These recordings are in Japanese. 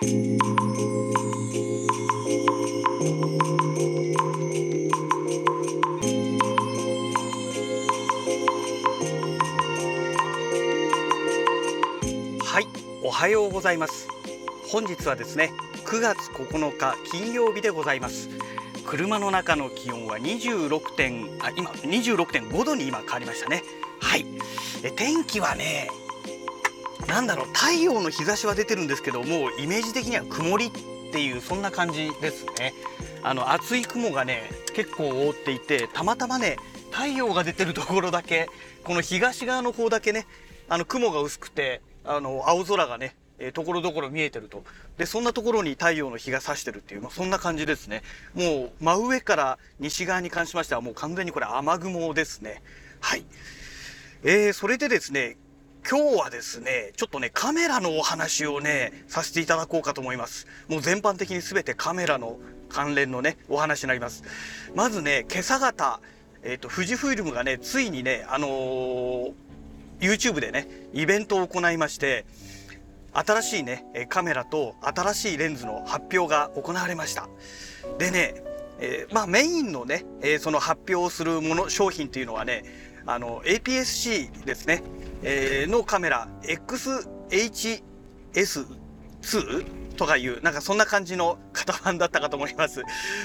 はいおはようございます。本日はですね9月9日金曜日でございます。車の中の気温は26点あ今26.5度に今変わりましたね。はい。え天気はねなんだろう太陽の日差しは出てるんですけどもイメージ的には曇りっていうそんな感じですね。あの厚い雲がね結構覆っていてたまたまね太陽が出てるところだけこの東側の方だけねあの雲が薄くてあの青空がね、ところどころ見えてると。でそんなところに太陽の日が差してるっていう、まあ、そんな感じですね。もう真上から西側に関しましてはもう完全にこれ雨雲ですね。はい。えー、それでですね今日はですねちょっとねカメラのお話をねさせていただこうかと思います。もう全般的に全てカメラの関連のねお話になります。まずね今朝方えっ、ー、と富士フイルムがねついにねあのー YouTube でねイベントを行いまして新しいねカメラと新しいレンズの発表が行われました。でね、えー、まあメインのね、えー、その発表するもの商品っていうのはねあの APS-C ですね、えー、のカメラ XHS2 とかいう、なんかそんな感じの型番だったかと思います。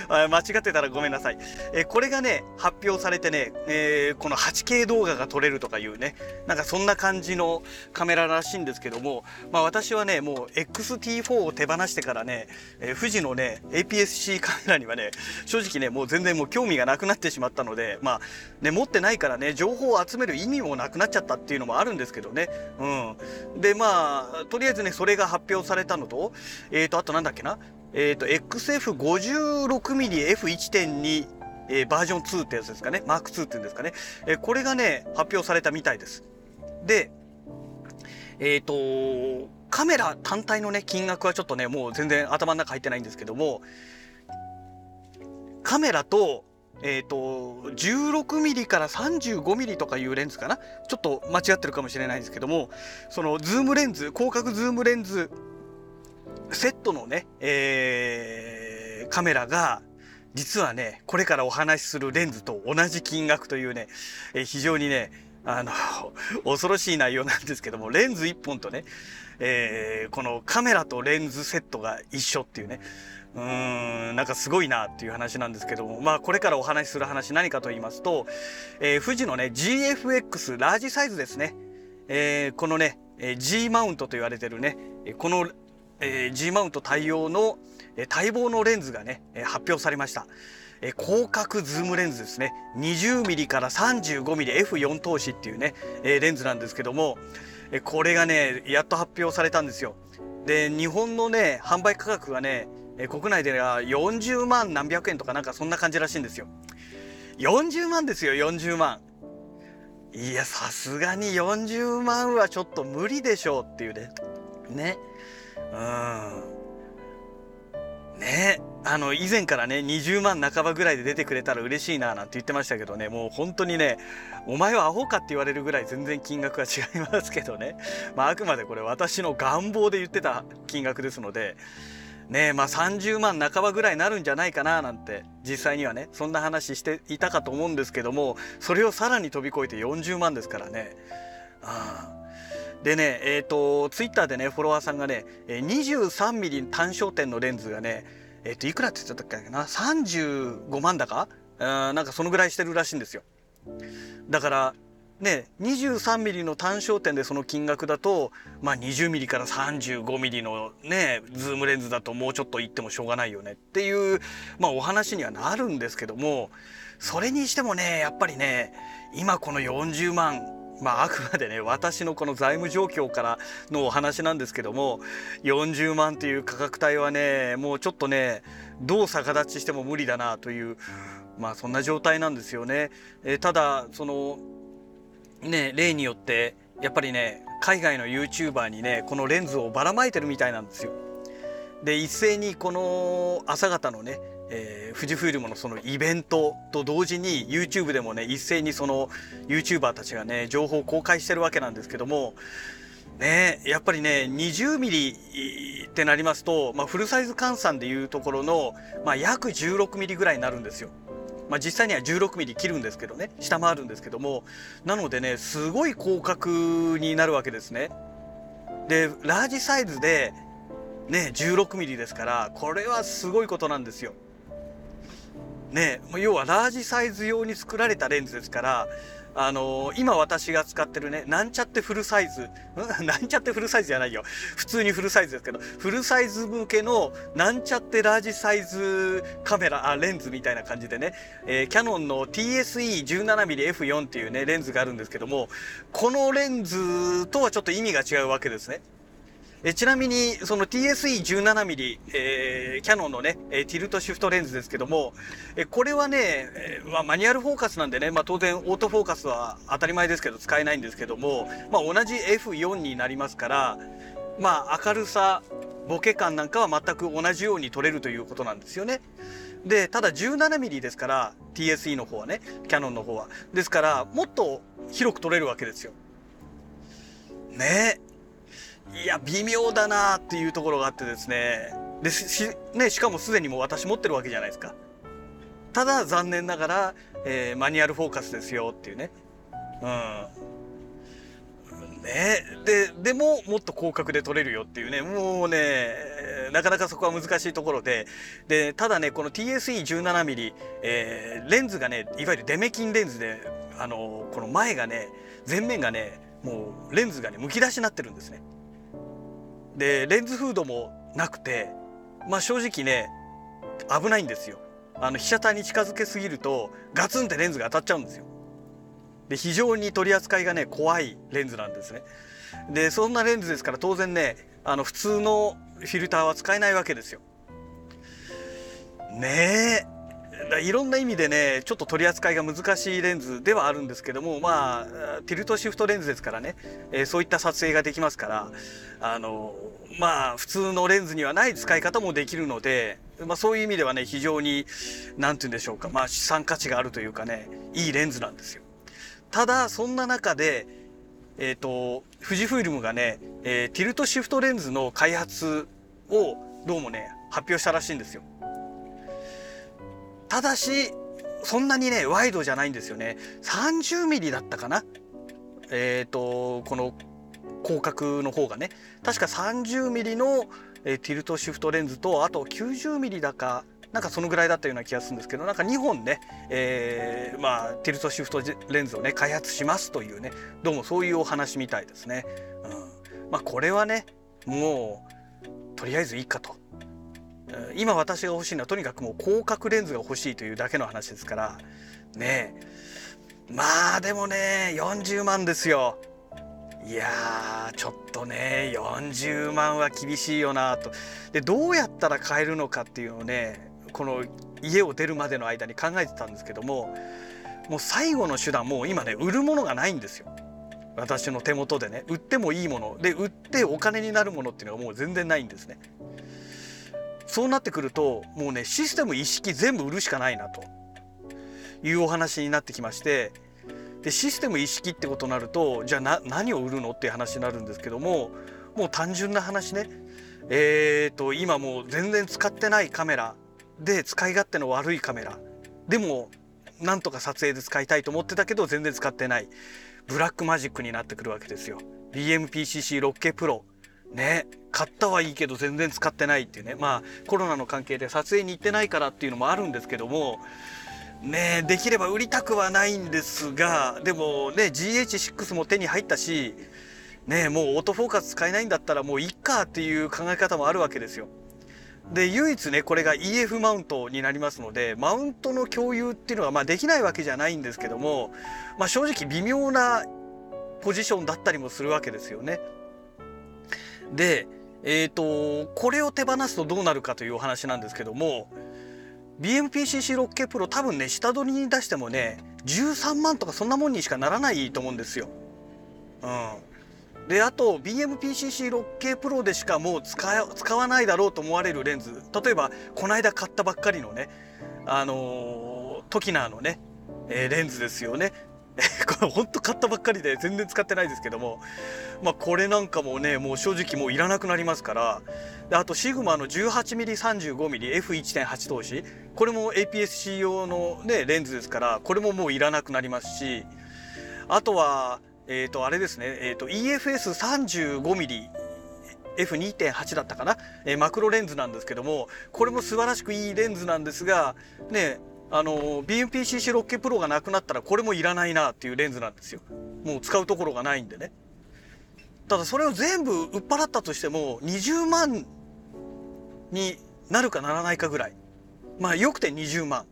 間違ってたらごめんなさい。えこれがね、発表されてね、えー、この 8K 動画が撮れるとかいうね、なんかそんな感じのカメラらしいんですけども、まあ私はね、もう XT4 を手放してからね、えー、富士のね、APS-C カメラにはね、正直ね、もう全然もう興味がなくなってしまったので、まあね、持ってないからね、情報を集める意味もなくなっちゃったっていうのもあるんですけどね。うん。で、まあ、とりあえずね、それが発表されたのと、えっ、ー、と、あとなんだっけな？えっ、ー、と、XF56mmF1.2 えー、バージョン2ってやつですかね。マーク2っていうんですかね。えー、これがね、発表されたみたいです。で、えっ、ー、と、カメラ単体のね、金額はちょっとね、もう全然頭の中入ってないんですけども、カメラと、えっ、ー、と、16mm から 35mm とかいうレンズかなちょっと間違ってるかもしれないんですけども、そのズームレンズ、広角ズームレンズセットのね、えー、カメラが、実はね、これからお話しするレンズと同じ金額というね、えー、非常にね、あの、恐ろしい内容なんですけども、レンズ1本とね、えー、このカメラとレンズセットが一緒っていうね、うーん、なんかすごいなっていう話なんですけども、まあこれからお話しする話何かと言いますと、え、富士のね、GFX ラージサイズですね。え、このね、G マウントと言われてるね、このえー、G マウント対応の、え待望のレンズがね、え発表されました。え広角ズームレンズですね。20mm から 35mmF4 投資っていうね、えレンズなんですけども、えこれがねやっと発表されたんですよ。で日本のね販売価格がね、え国内では40万何百円とかなんかそんな感じらしいんですよ。40万ですよ40万。いやさすがに40万はちょっと無理でしょうっていうね。ね。うん。ねあの以前からね20万半ばぐらいで出てくれたら嬉しいななんて言ってましたけどねもう本当にねお前はアホかって言われるぐらい全然金額は違いますけどね、まあ、あくまでこれ私の願望で言ってた金額ですのでねまあ30万半ばぐらいになるんじゃないかななんて実際にはねそんな話していたかと思うんですけどもそれをさらに飛び越えて40万ですからね。うんでね、えっ、ー、と、ツイッターでね、フォロワーさんがね、23ミリ単焦点のレンズがね、えっ、ー、と、いくらって言ってたっけな、35万だか？なんかそのぐらいしてるらしいんですよ。だから、ね、23ミリの単焦点でその金額だと、まあ、20ミリから35ミリのね、ズームレンズだともうちょっといってもしょうがないよね。っていう、まあ、お話にはなるんですけども、それにしてもね、やっぱりね、今この40万、まあ、あくまでね私のこの財務状況からのお話なんですけども40万という価格帯はねもうちょっとねどう逆立ちしても無理だなというまあそんな状態なんですよね。えただそのね例によってやっぱりね海外の YouTuber にねこのレンズをばらまいてるみたいなんですよ。で一斉にこの朝方のねえ、富士フイルムのそのイベントと同時に YouTube でもね一斉にその YouTuber たちがね情報を公開してるわけなんですけどもねやっぱりね 20mm ってなりますと、まあ、フルサイズ換算でいうところの、まあ、約 16mm ぐらいになるんですよ。まあ、実際には 16mm 切るんですけどね下回るんですけどもなのでねすごい広角になるわけですね。でラージサイズでね 16mm ですからこれはすごいことなんですよ。ね要はラージサイズ用に作られたレンズですからあのー、今私が使ってるね、なんちゃってフルサイズ、なんちゃってフルサイズじゃないよ。普通にフルサイズですけど、フルサイズ向けのなんちゃってラージサイズカメラ、あ、レンズみたいな感じでね、えー、キャノンの TSE17mmF4 っていうね、レンズがあるんですけども、このレンズとはちょっと意味が違うわけですね。えちなみに、その TSE17mm、えー、キャノンのね、えティルトシフトレンズですけども、えこれはね、えまあ、マニュアルフォーカスなんでね、まあ、当然オートフォーカスは当たり前ですけど使えないんですけども、まあ、同じ F4 になりますから、まあ、明るさ、ボケ感なんかは全く同じように撮れるということなんですよね。で、ただ 17mm ですから、TSE の方はね、キャノンの方は。ですから、もっと広く撮れるわけですよ。ねいや微妙だなっていうところがあってですね。でし,、ね、しかもすでにもう私持ってるわけじゃないですか。ただ残念ながら、えー、マニュアルフォーカスですよっていうね。うん。ねででももっと広角で撮れるよっていうね。もうねなかなかそこは難しいところで。でただねこの TSE17mm、えー、レンズがねいわゆるデメキンレンズであのこの前がね前面がねもうレンズがねむき出しになってるんですね。でレンズフードもなくてまあ正直ね危ないんですよ。あの被写体に近づけすぎるとガツンってレンズが当たっちゃうんですよ。で非常に取り扱いがね怖いレンズなんですね。でそんなレンズですから当然ねあの普通のフィルターは使えないわけですよ。ねえ。いろんな意味でねちょっと取り扱いが難しいレンズではあるんですけどもまあティルトシフトレンズですからね、えー、そういった撮影ができますからあのまあ普通のレンズにはない使い方もできるので、まあ、そういう意味ではね非常に何て言うんでしょうかまあ資産価値があるというかねいいレンズなんですよ。ただそんな中でえっ、ー、と富士フイルムがね、えー、ティルトシフトレンズの開発をどうもね発表したらしいんですよ。ただしそんなにねワイドじゃないんですよね。30mm だったかな。えっ、ー、とこの広角の方がね。確か 30mm の、えー、ティルトシフトレンズとあと 90mm だかなんかそのぐらいだったような気がするんですけどなんか2本ね、えー、まあティルトシフトレンズをね開発しますというね。どうもそういうお話みたいですね。うん、まあこれはねもうとりあえずいいかと。今私が欲しいのはとにかくもう広角レンズが欲しいというだけの話ですから。ねまあでもね40万ですよ。いやーちょっとね40万は厳しいよなと。でどうやったら買えるのかっていうのをねこの家を出るまでの間に考えてたんですけどももう最後の手段もう今ね売るものがないんですよ。私の手元でね。売ってもいいもの。で売ってお金になるものっていうのがもう全然ないんですね。そうなってくるともうねシステム一式全部売るしかないなと。いうお話になってきまして。でシステム一式ってことになるとじゃあ何を売るのっていう話になるんですけどももう単純な話ね。えーと今もう全然使ってないカメラ。で使い勝手の悪いカメラ。でもなんとか撮影で使いたいと思ってたけど全然使ってない。ブラックマジックになってくるわけですよ。BMPCC6K プロ。ね買ったはいいけど全然使ってないっていうねまあコロナの関係で撮影に行ってないからっていうのもあるんですけどもねできれば売りたくはないんですがでもね GH6 も手に入ったしねもうオートフォーカス使えないんだったらもういっかっていう考え方もあるわけですよ。で唯一ねこれが EF マウントになりますのでマウントの共有っていうのはまあできないわけじゃないんですけども、まあ、正直微妙なポジションだったりもするわけですよね。でえーと、これを手放すとどうなるかというお話なんですけども BMPCC6K プロ多分ね下取りに出してもね13万とかそんなもんにしかならないと思うんですよ。うん、であと BMPCC6K プロでしかもう使使わないだろうと思われるレンズ。例えばこの間買ったばっかりのねあのー、トキナーのね、えー、レンズですよね。これほんと買ったばっかりで全然使ってないですけども、まあ、これなんかもねもう正直もういらなくなりますからであとシグマの 18mm35mmF1.8 投資。これも APS-C 用の、ね、レンズですからこれももういらなくなりますしあとはえっ、とあれですね、えーと、EFS35mm F2.8 だったかな、えー、マクロレンズなんですけどもこれも素晴らしくいいレンズなんですがねあの BMPCC6K プロがなくなったらこれもいらないなっていうレンズなんですよ。もう使うところがないんでね。ただそれを全部売っ払ったとしても20万になるかならないかぐらい。まあよくて20万。っ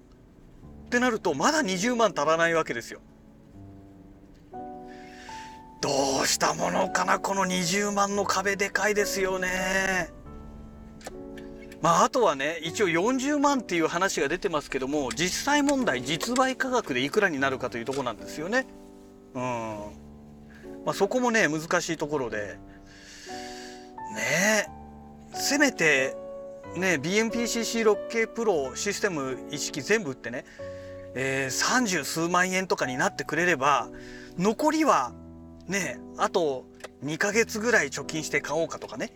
てなるとまだ20万足らないわけですよ。どうしたものかなこの20万の壁。でかいですよね。まああとはね一応40万っていう話が出てますけども実際問題実売価格でいくらになるかというとこなんですよね。うん。まあそこもね難しいところで。ねせめてね BMPCC6K プロシステム一式全部ってね、えー、30数万円とかになってくれれば残りはねあと2ヶ月ぐらい貯金して買おうかとかね、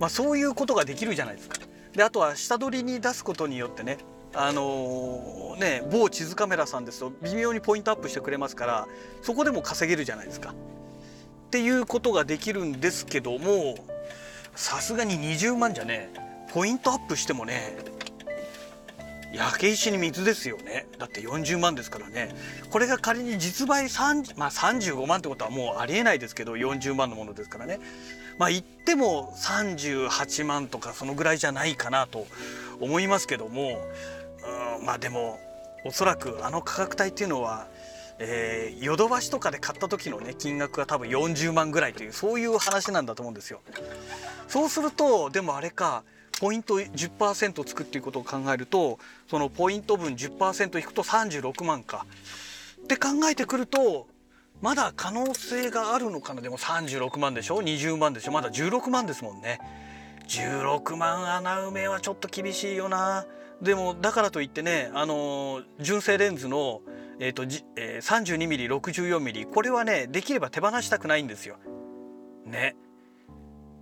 まあ、そういうことができるじゃないですか。であとは下取りに出すことによってねあのー、ね某地図カメラさんですと微妙にポイントアップしてくれますからそこでも稼げるじゃないですか。っていうことができるんですけどもさすがに20万じゃねポイントアップしてもね焼け石に水ですよね。だって40万ですからね。これが仮に実売3、まあ、35万ってことはもうありえないですけど40万のものですからね。まあ言っても38万とかそのぐらいじゃないかなと思いますけどもうんまあでもおそらくあの価格帯っていうのはえー、ヨドバシとかで買った時のね金額が多分40万ぐらいというそういう話なんだと思うんですよ。そうするとでもあれかポイント10%つくっていうことを考えるとそのポイント分10%いくと36万か。って考えてくるとまだ可能性があるのかな？でも36万でしょ？20万でしょ？まだ16万ですもんね。16万穴埋めはちょっと厳しいよな。でもだからといってねあの純正レンズの、えーとえー、32mm64mm これはねできれば手放したくないんですよ。ね。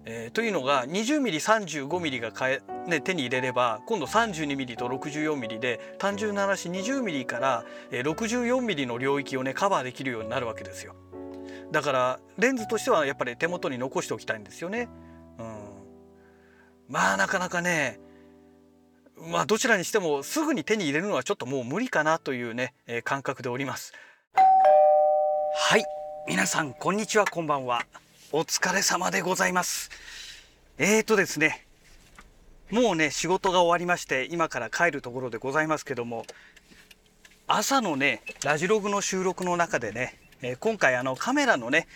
えー、というのが 20mm35mm が買え、ね、手に入れれば今度 32mm と 64mm で単純な話 20mm から 64mm の領域をねカバーできるようになるわけですよ。だからレンズとしてはやっぱり手元に残しておきたいんですよね。うん、まあなかなかねまあどちらにしてもすぐに手に入れるのはちょっともう無理かなというね、えー、感覚でおります。はい皆さんこんにちはこんばんは。お疲れ様でございます。えーとですね、もうね、仕事が終わりまして、今から帰るところでございますけども、朝のね、ラジログの収録の中でね、えー、今回あのカメラのね、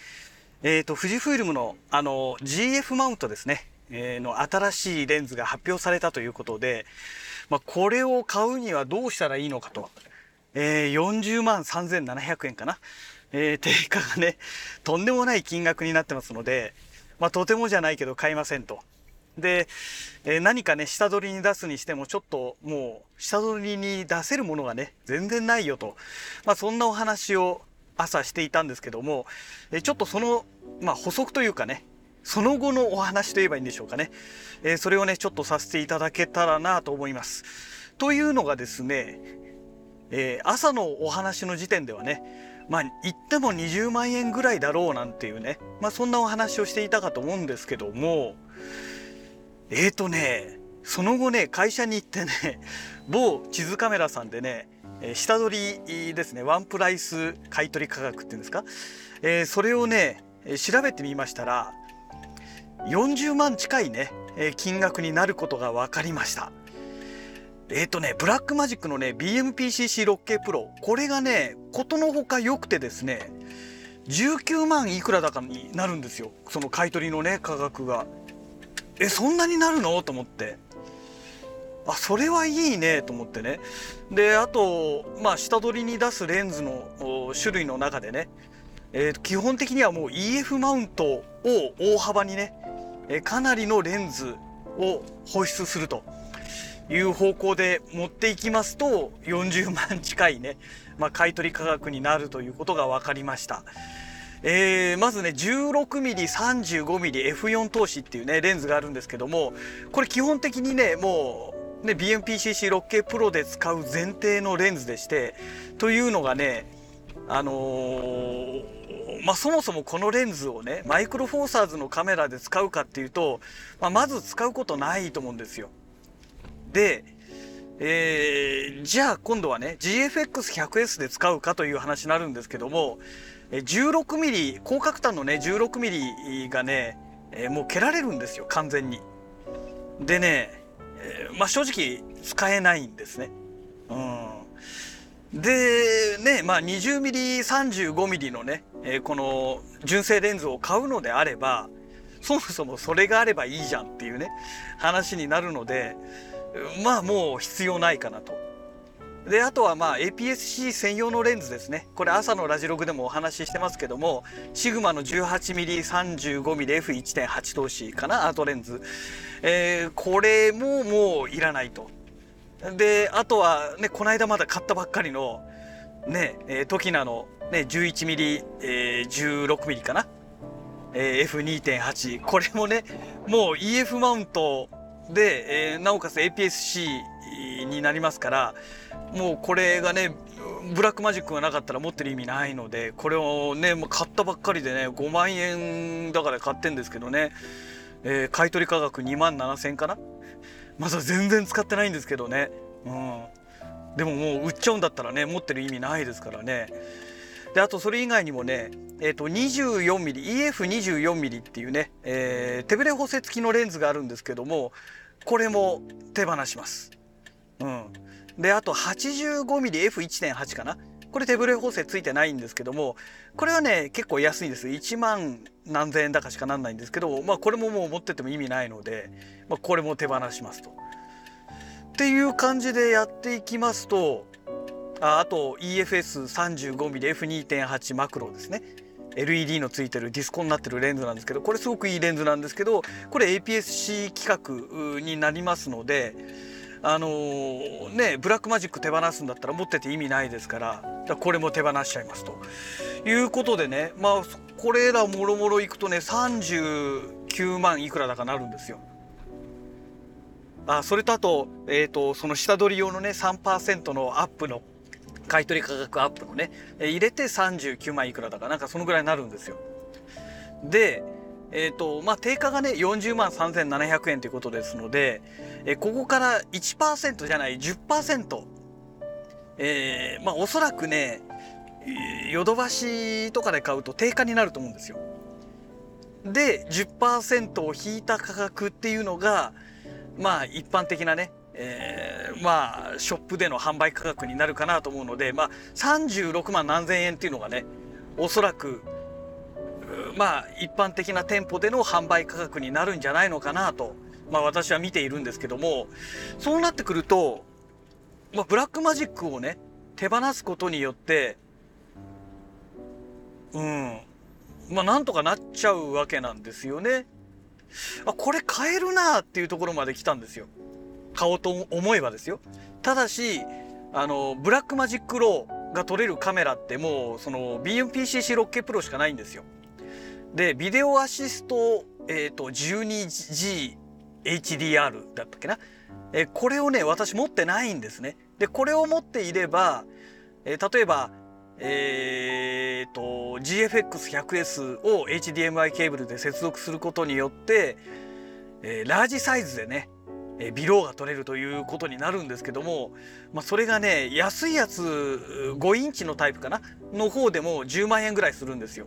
えーと、富士フイルムのあの GF マウントですね、えー、の新しいレンズが発表されたということで、まあ、これを買うにはどうしたらいいのかと、えー、40万3700円かな。えー、定価がね、とんでもない金額になってますので、まあ、とてもじゃないけど買いませんと。で、えー、何かね、下取りに出すにしても、ちょっともう、下取りに出せるものがね、全然ないよと。まあ、そんなお話を朝していたんですけども、えちょっとその、まあ、補足というかね、その後のお話といえばいいんでしょうかね。えー、それをね、ちょっとさせていただけたらなと思います。というのがですね、えー、朝のお話の時点ではね、まあ言っても20万円ぐらいだろうなんていうね、まあそんなお話をしていたかと思うんですけども、えーとね、その後ね、会社に行ってね、某地図カメラさんでね、下取りですね、ワンプライス買取価格っていうんですか、えー、それをね、調べてみましたら、40万近いね、金額になることが分かりました。えっ、ー、とね、ブラックマジックのね、BMPCC6K プロ、これがね、ことのほか良くてですね、19万いくらだかになるんですよ。その買い取りのね、価格が。え、そんなになるの？と思って。あ、それはいいね、と思ってね。で、あと、まあ、下取りに出すレンズの種類の中でね、えー、基本的にはもう EF マウントを大幅にね、えかなりのレンズを放出すると。いう方向で持っていきますと40万近いね、まあ、買取価格になるということが分かりました。えー、まずね 16mm35mmF4 投資っていうねレンズがあるんですけどもこれ基本的にねもうね BMPCC6K プロで使う前提のレンズでしてというのがねあのー、まあ、そもそもこのレンズをねマイクロフォーサーズのカメラで使うかっていうと、まあ、まず使うことないと思うんですよ。で、えー、じゃあ今度はね GFX100S で使うかという話になるんですけども 16mm 広角端のね 16mm がね、えー、もう蹴られるんですよ完全に。でね、えー、まあ正直使えないんですね。うん、でねまあ 20mm35mm のね、えー、この純正レンズを買うのであればそもそもそれがあればいいじゃんっていうね話になるのでまあもう必要ないかなと。であとはまあ APS-C 専用のレンズですね。これ朝のラジログでもお話ししてますけどもシグマの 18mm35mmF1.8 投資かなアートレンズ、えー、これももういらないと。であとはねこの間まだ買ったばっかりのねえー、トキナの、ね、11mm、えー、16mm かな、えー、F2.8 これもねもう EF マウントで、えー、なおかつ APS-C になりますからもうこれがねブラックマジックがなかったら持ってる意味ないのでこれをね買ったばっかりでね5万円だから買ってんですけどね、えー、買取価格2万7千かな。まだ全然使ってないんですけどね。うん。でももう売っちゃうんだったらね持ってる意味ないですからね。であとそれ以外にもねえーと、24mm EF24mm っていうね、えー、手ブレ補正付きのレンズがあるんですけどもこれも手放します。うん、であと 85mmF1.8 かなこれ手ブレ補正ついてないんですけどもこれはね結構安いんです1万何千円だかしかなんないんですけどまあこれももう持ってても意味ないので、まあ、これも手放しますと。っていう感じでやっていきますとああと EFS35mmF2.8 マクロですね LED のついてるディスコになってるレンズなんですけどこれすごくいいレンズなんですけどこれ APS-C 規格になりますのであのー、ねブラックマジック手放すんだったら持ってて意味ないですからこれも手放しちゃいますということでねまあこれらもろもろいくとね39万いくらだかなるんですよ。あそれとあと,、えーとその下取り用のね3%のアップの買取価格アップのね、え入れて39万いくらだかなんかそのぐらいになるんですよ。で、えーとまあ、定価がね40万3700円ということですので、えここから1%じゃない10%、えー、まあおそらくねヨドバシとかで買うと定価になると思うんですよ。で10%を引いた価格っていうのがまあ一般的なねえー、まあショップでの販売価格になるかなと思うので、まあ、36万何千円っていうのがねおそらくまあ一般的な店舗での販売価格になるんじゃないのかなと、まあ、私は見ているんですけどもそうなってくると、まあ、ブラックマジックをね手放すことによってうんまあなんとかなっちゃうわけなんですよね。あこれ買えるなっていうところまで来たんですよ。買おうと思えばですよ。ただしあの Blackmagic RAW が撮れるカメラってもうその BMPCC6K プロしかないんですよ。で Video Assist、えーと、12G HDR だったっけな。えこれをね私持ってないんですね。でこれを持っていれば、えー、例えばえーと GFX100S を HDMI ケーブルで接続することによって、えー、ラージサイズでねえビローが取れるということになるんですけども、まあ、それがね安いやつ5インチのタイプかな？の方でも10万円ぐらいするんですよ。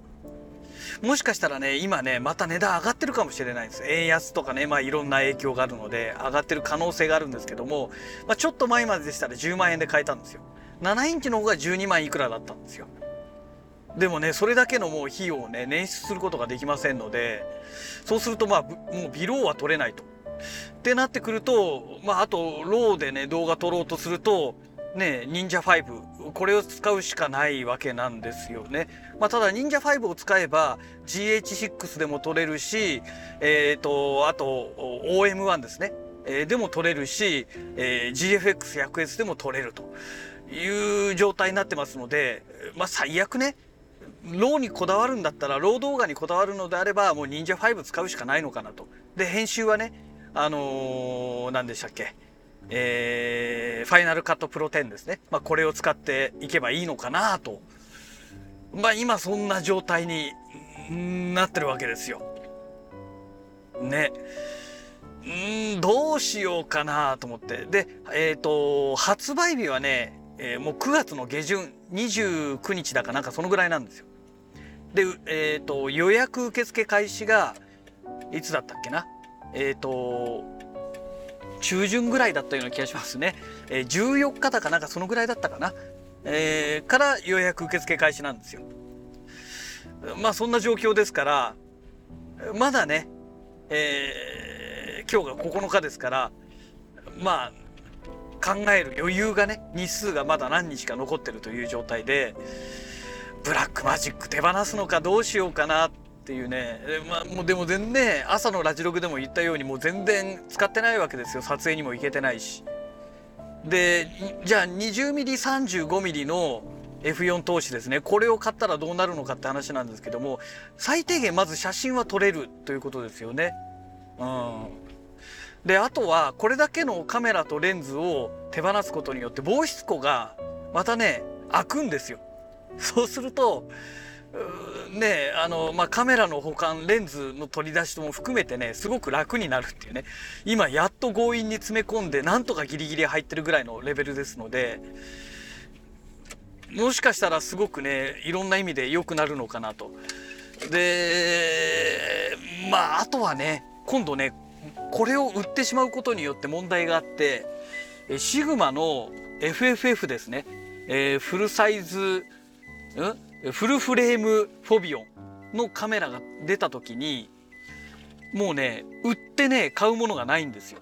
もしかしたらね今ねまた値段上がってるかもしれないんです円安とかねまあいろんな影響があるので上がってる可能性があるんですけども、まあ、ちょっと前まででしたら10万円で買えたんですよ。7インチの方が12万いくらだったんですよ。でもねそれだけのもう費用をね捻出することができませんのでそうするとまあもうビローは取れないと。ってなってくると、まあ、あと、ローでね、動画撮ろうとすると、ね、忍者5、これを使うしかないわけなんですよね。まあ、ただ、忍者5を使えば、GH6 でも撮れるし、えっ、ー、と、あと、OM1 ですね。えー、でも撮れるし、えー、GFX100S でも撮れるという状態になってますのでまあ最悪ねローにこだわるんだったらロー動画にこだわるのであればもう忍者5使うしかないのかなとで編集はねあのー、何でしたっけ？えー、ファイナルカットプロ10ですね、まあ、これを使っていけばいいのかなとまあ今そんな状態になってるわけですよ。ね。うんどうしようかなと思ってでえっ、ー、と発売日はね、えー、もう9月の下旬29日だかなんかそのぐらいなんですよ。でえっ、ー、と予約受付開始がいつだったっけな？えっ、と中旬ぐらいだったような気がしますね、えー、14日だかなんかそのぐらいだったかな、えー、から予約受付開始なんですよ。まあそんな状況ですからまだね、えー、今日が9日ですからまあ考える余裕がね日数がまだ何日か残ってるという状態でブラックマジック手放すのかどうしようかなってていうね、まあ、もうでも全然朝のラジログでも言ったようにもう全然使ってないわけですよ撮影にも行けてないし。でじゃあ 20mm35mm の F4 投資ですねこれを買ったらどうなるのかって話なんですけども最低限まず写真は撮れるということですよね。うん、であとはこれだけのカメラとレンズを手放すことによって防湿庫がまたね開くんですよ。そうするとねあの、まあ、カメラの保管レンズの取り出しも含めてねすごく楽になるっていうね。今やっと強引に詰め込んでなんとかギリギリ入ってるぐらいのレベルですのでもしかしたらすごくねいろんな意味で良くなるのかなと。でまああとはね今度ねこれを売ってしまうことによって問題があってシグマの FFF ですね、えー、フルサイズ、ん？フルフレームフォビオンのカメラが出た時にもうね売ってね買うものがないんですよ。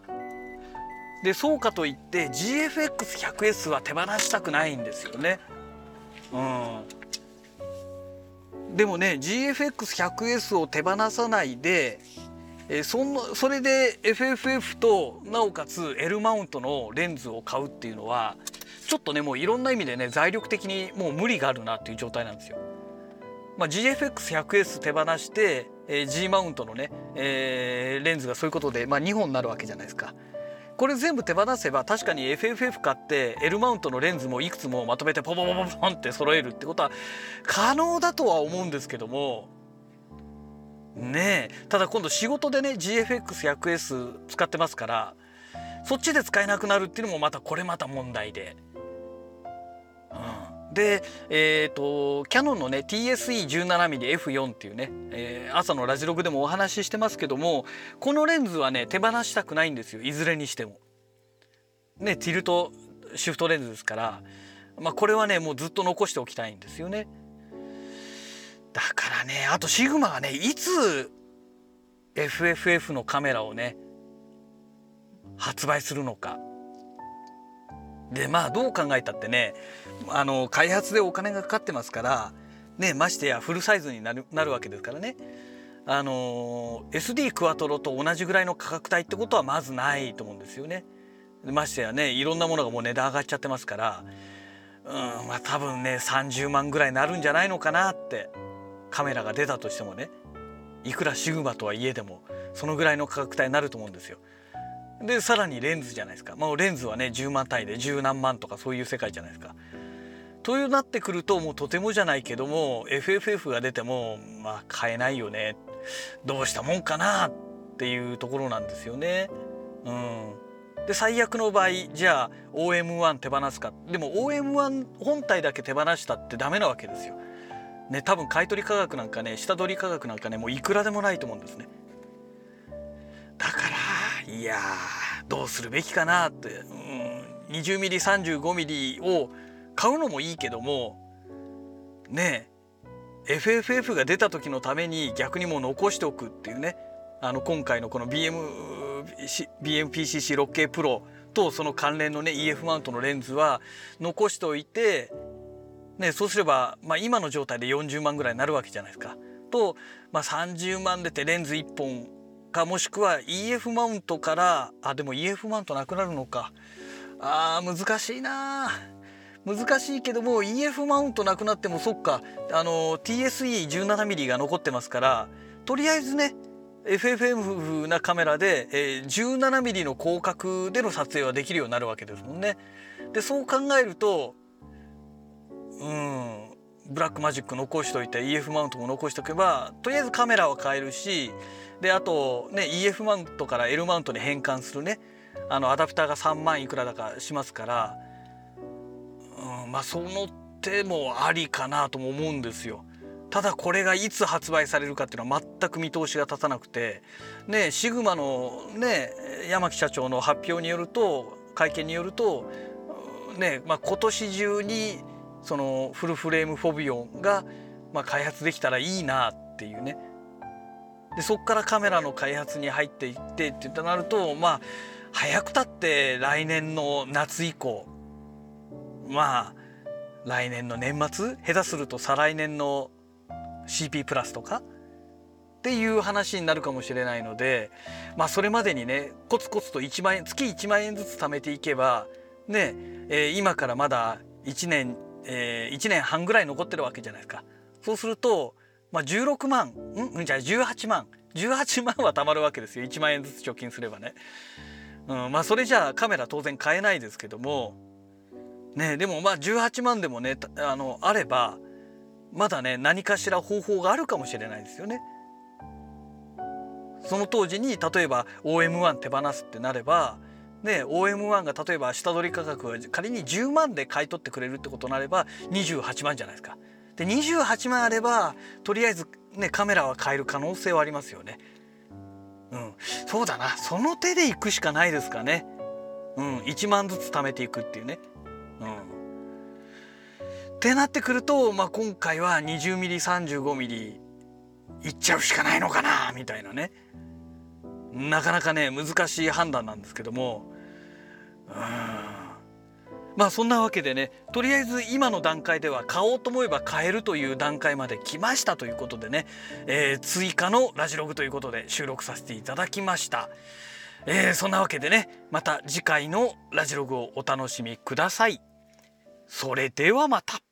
でそうかといって GFX100S は手放したくないんですよね。うん、でもね GFX100S を手放さないでえそのそれで FFF となおかつ L マウントのレンズを買うっていうのはちょっとねもういろんな意味でね財力的にもう無理があるなっていう状態なんですよ。まあ、GFX100S 手放して、えー、G マウントのね、えー、レンズがそういうことで、まあ、2本になるわけじゃないですか。これ全部手放せば確かに FFF 買って L マウントのレンズもいくつもまとめてポポポポポンって揃えるってことは可能だとは思うんですけどもねえただ今度仕事でね GFX100S 使ってますからそっちで使えなくなるっていうのもまたこれまた問題で。うん、で、えーと、キヤノンのね TSE17mmF4 っていうね、えー、朝のラジログでもお話ししてますけどもこのレンズはね手放したくないんですよいずれにしても。ねティルトシフトレンズですから、まあ、これはねもうずっと残しておきたいんですよね。だからねあとシグマがねいつ FFF のカメラをね発売するのかでまあどう考えたってねあの開発でお金がかかってますからねましてやフルサイズになるなるわけですからねあの SD クワトロと同じぐらいの価格帯ってことはまずないと思うんですよね。ましてやねいろんなものがもう値段上がっちゃってますからうんまあ多分ね30万ぐらいになるんじゃないのかなってカメラが出たとしてもねいくらシグマとはいえでもそのぐらいの価格帯になると思うんですよ。でさらにレンズじゃないですか、まあ、レンズはね10万単位で十何万とかそういう世界じゃないですか。というなってくるともうとてもじゃないけども FFF が出てもまあ買えないよねどうしたもんかな？っていうところなんですよね。うん、で最悪の場合じゃあ OM1 手放すかでも OM1 本体だけ手放したってダメなわけですよ。ね多分買取価格なんかね下取り価格なんかねもういくらでもないと思うんですね。だからいやどうするべきかなって、うん、20mm35mm を買うのもいいけどもねえ FFF が出た時のために逆にもう残しておくっていうねあの今回のこの BM BMPCC6K プロとその関連のね EF マウントのレンズは残しておいてね、そうすれば、まあ、今の状態で40万ぐらいになるわけじゃないですか。と、まあ、30万出てレンズ1本かもしくは EF マウントからあでも EF マウントなくなるのか。あー難しいな難しいけども EF マウントなくなってもそっか。あの TSE17mm が残ってますからとりあえずね FFM なカメラで、えー、17mm の広角での撮影はできるようになるわけですもんね。でそう考えるとうん。ブラックマジック残しといて EF マウントも残しとけばとりあえずカメラは変えるしであとね EF マウントから L マウントに変換するね。あのアダプターが3万いくらだかしますから、うん、まあその手もありかなとも思うんですよ。ただこれがいつ発売されるかっていうのは全く見通しが立たなくて。ねシグマのね山木社長の発表によると会見によるとねまあ、今年中にそのフルフレームフォビオンが、まあ、開発できたらいいなっていうね。でそこからカメラの開発に入っていってってなるとまあ早くたって来年の夏以降まあ来年の年末下手すると再来年の CP プラスとかっていう話になるかもしれないのでまあそれまでにねコツコツと1万円月1万円ずつ貯めていけばね、えー、今からまだ1年えー、1年半ぐらい残ってるわけじゃないですか。そうすると、まあ、16万ん？じゃあ18万18万は貯まるわけですよ1万円ずつ貯金すればね。うん、まあそれじゃあカメラ当然買えないですけどもねでもまあ18万でもねあのあればまだね何かしら方法があるかもしれないですよね。その当時に例えば OM1 手放すってなればね、OM1 が例えば下取り価格が仮に10万で買い取ってくれるってことになれば28万じゃないですか。で28万あればとりあえず、ね、カメラは買える可能性はありますよね。うん、そうだなその手で行くしかないですかね。うん、1万ずつ貯めていくっていうね。うん、ってなってくると、まあ、今回は 20mm35mm いっちゃうしかないのかなみたいなね。なかなかね難しい判断なんですけどもうんまあそんなわけでねとりあえず今の段階では買おうと思えば買えるという段階まで来ましたということでね、えー、追加のラジログということで収録させていただきました。えー、そんなわけでねまた次回のラジログをお楽しみください。それではまた。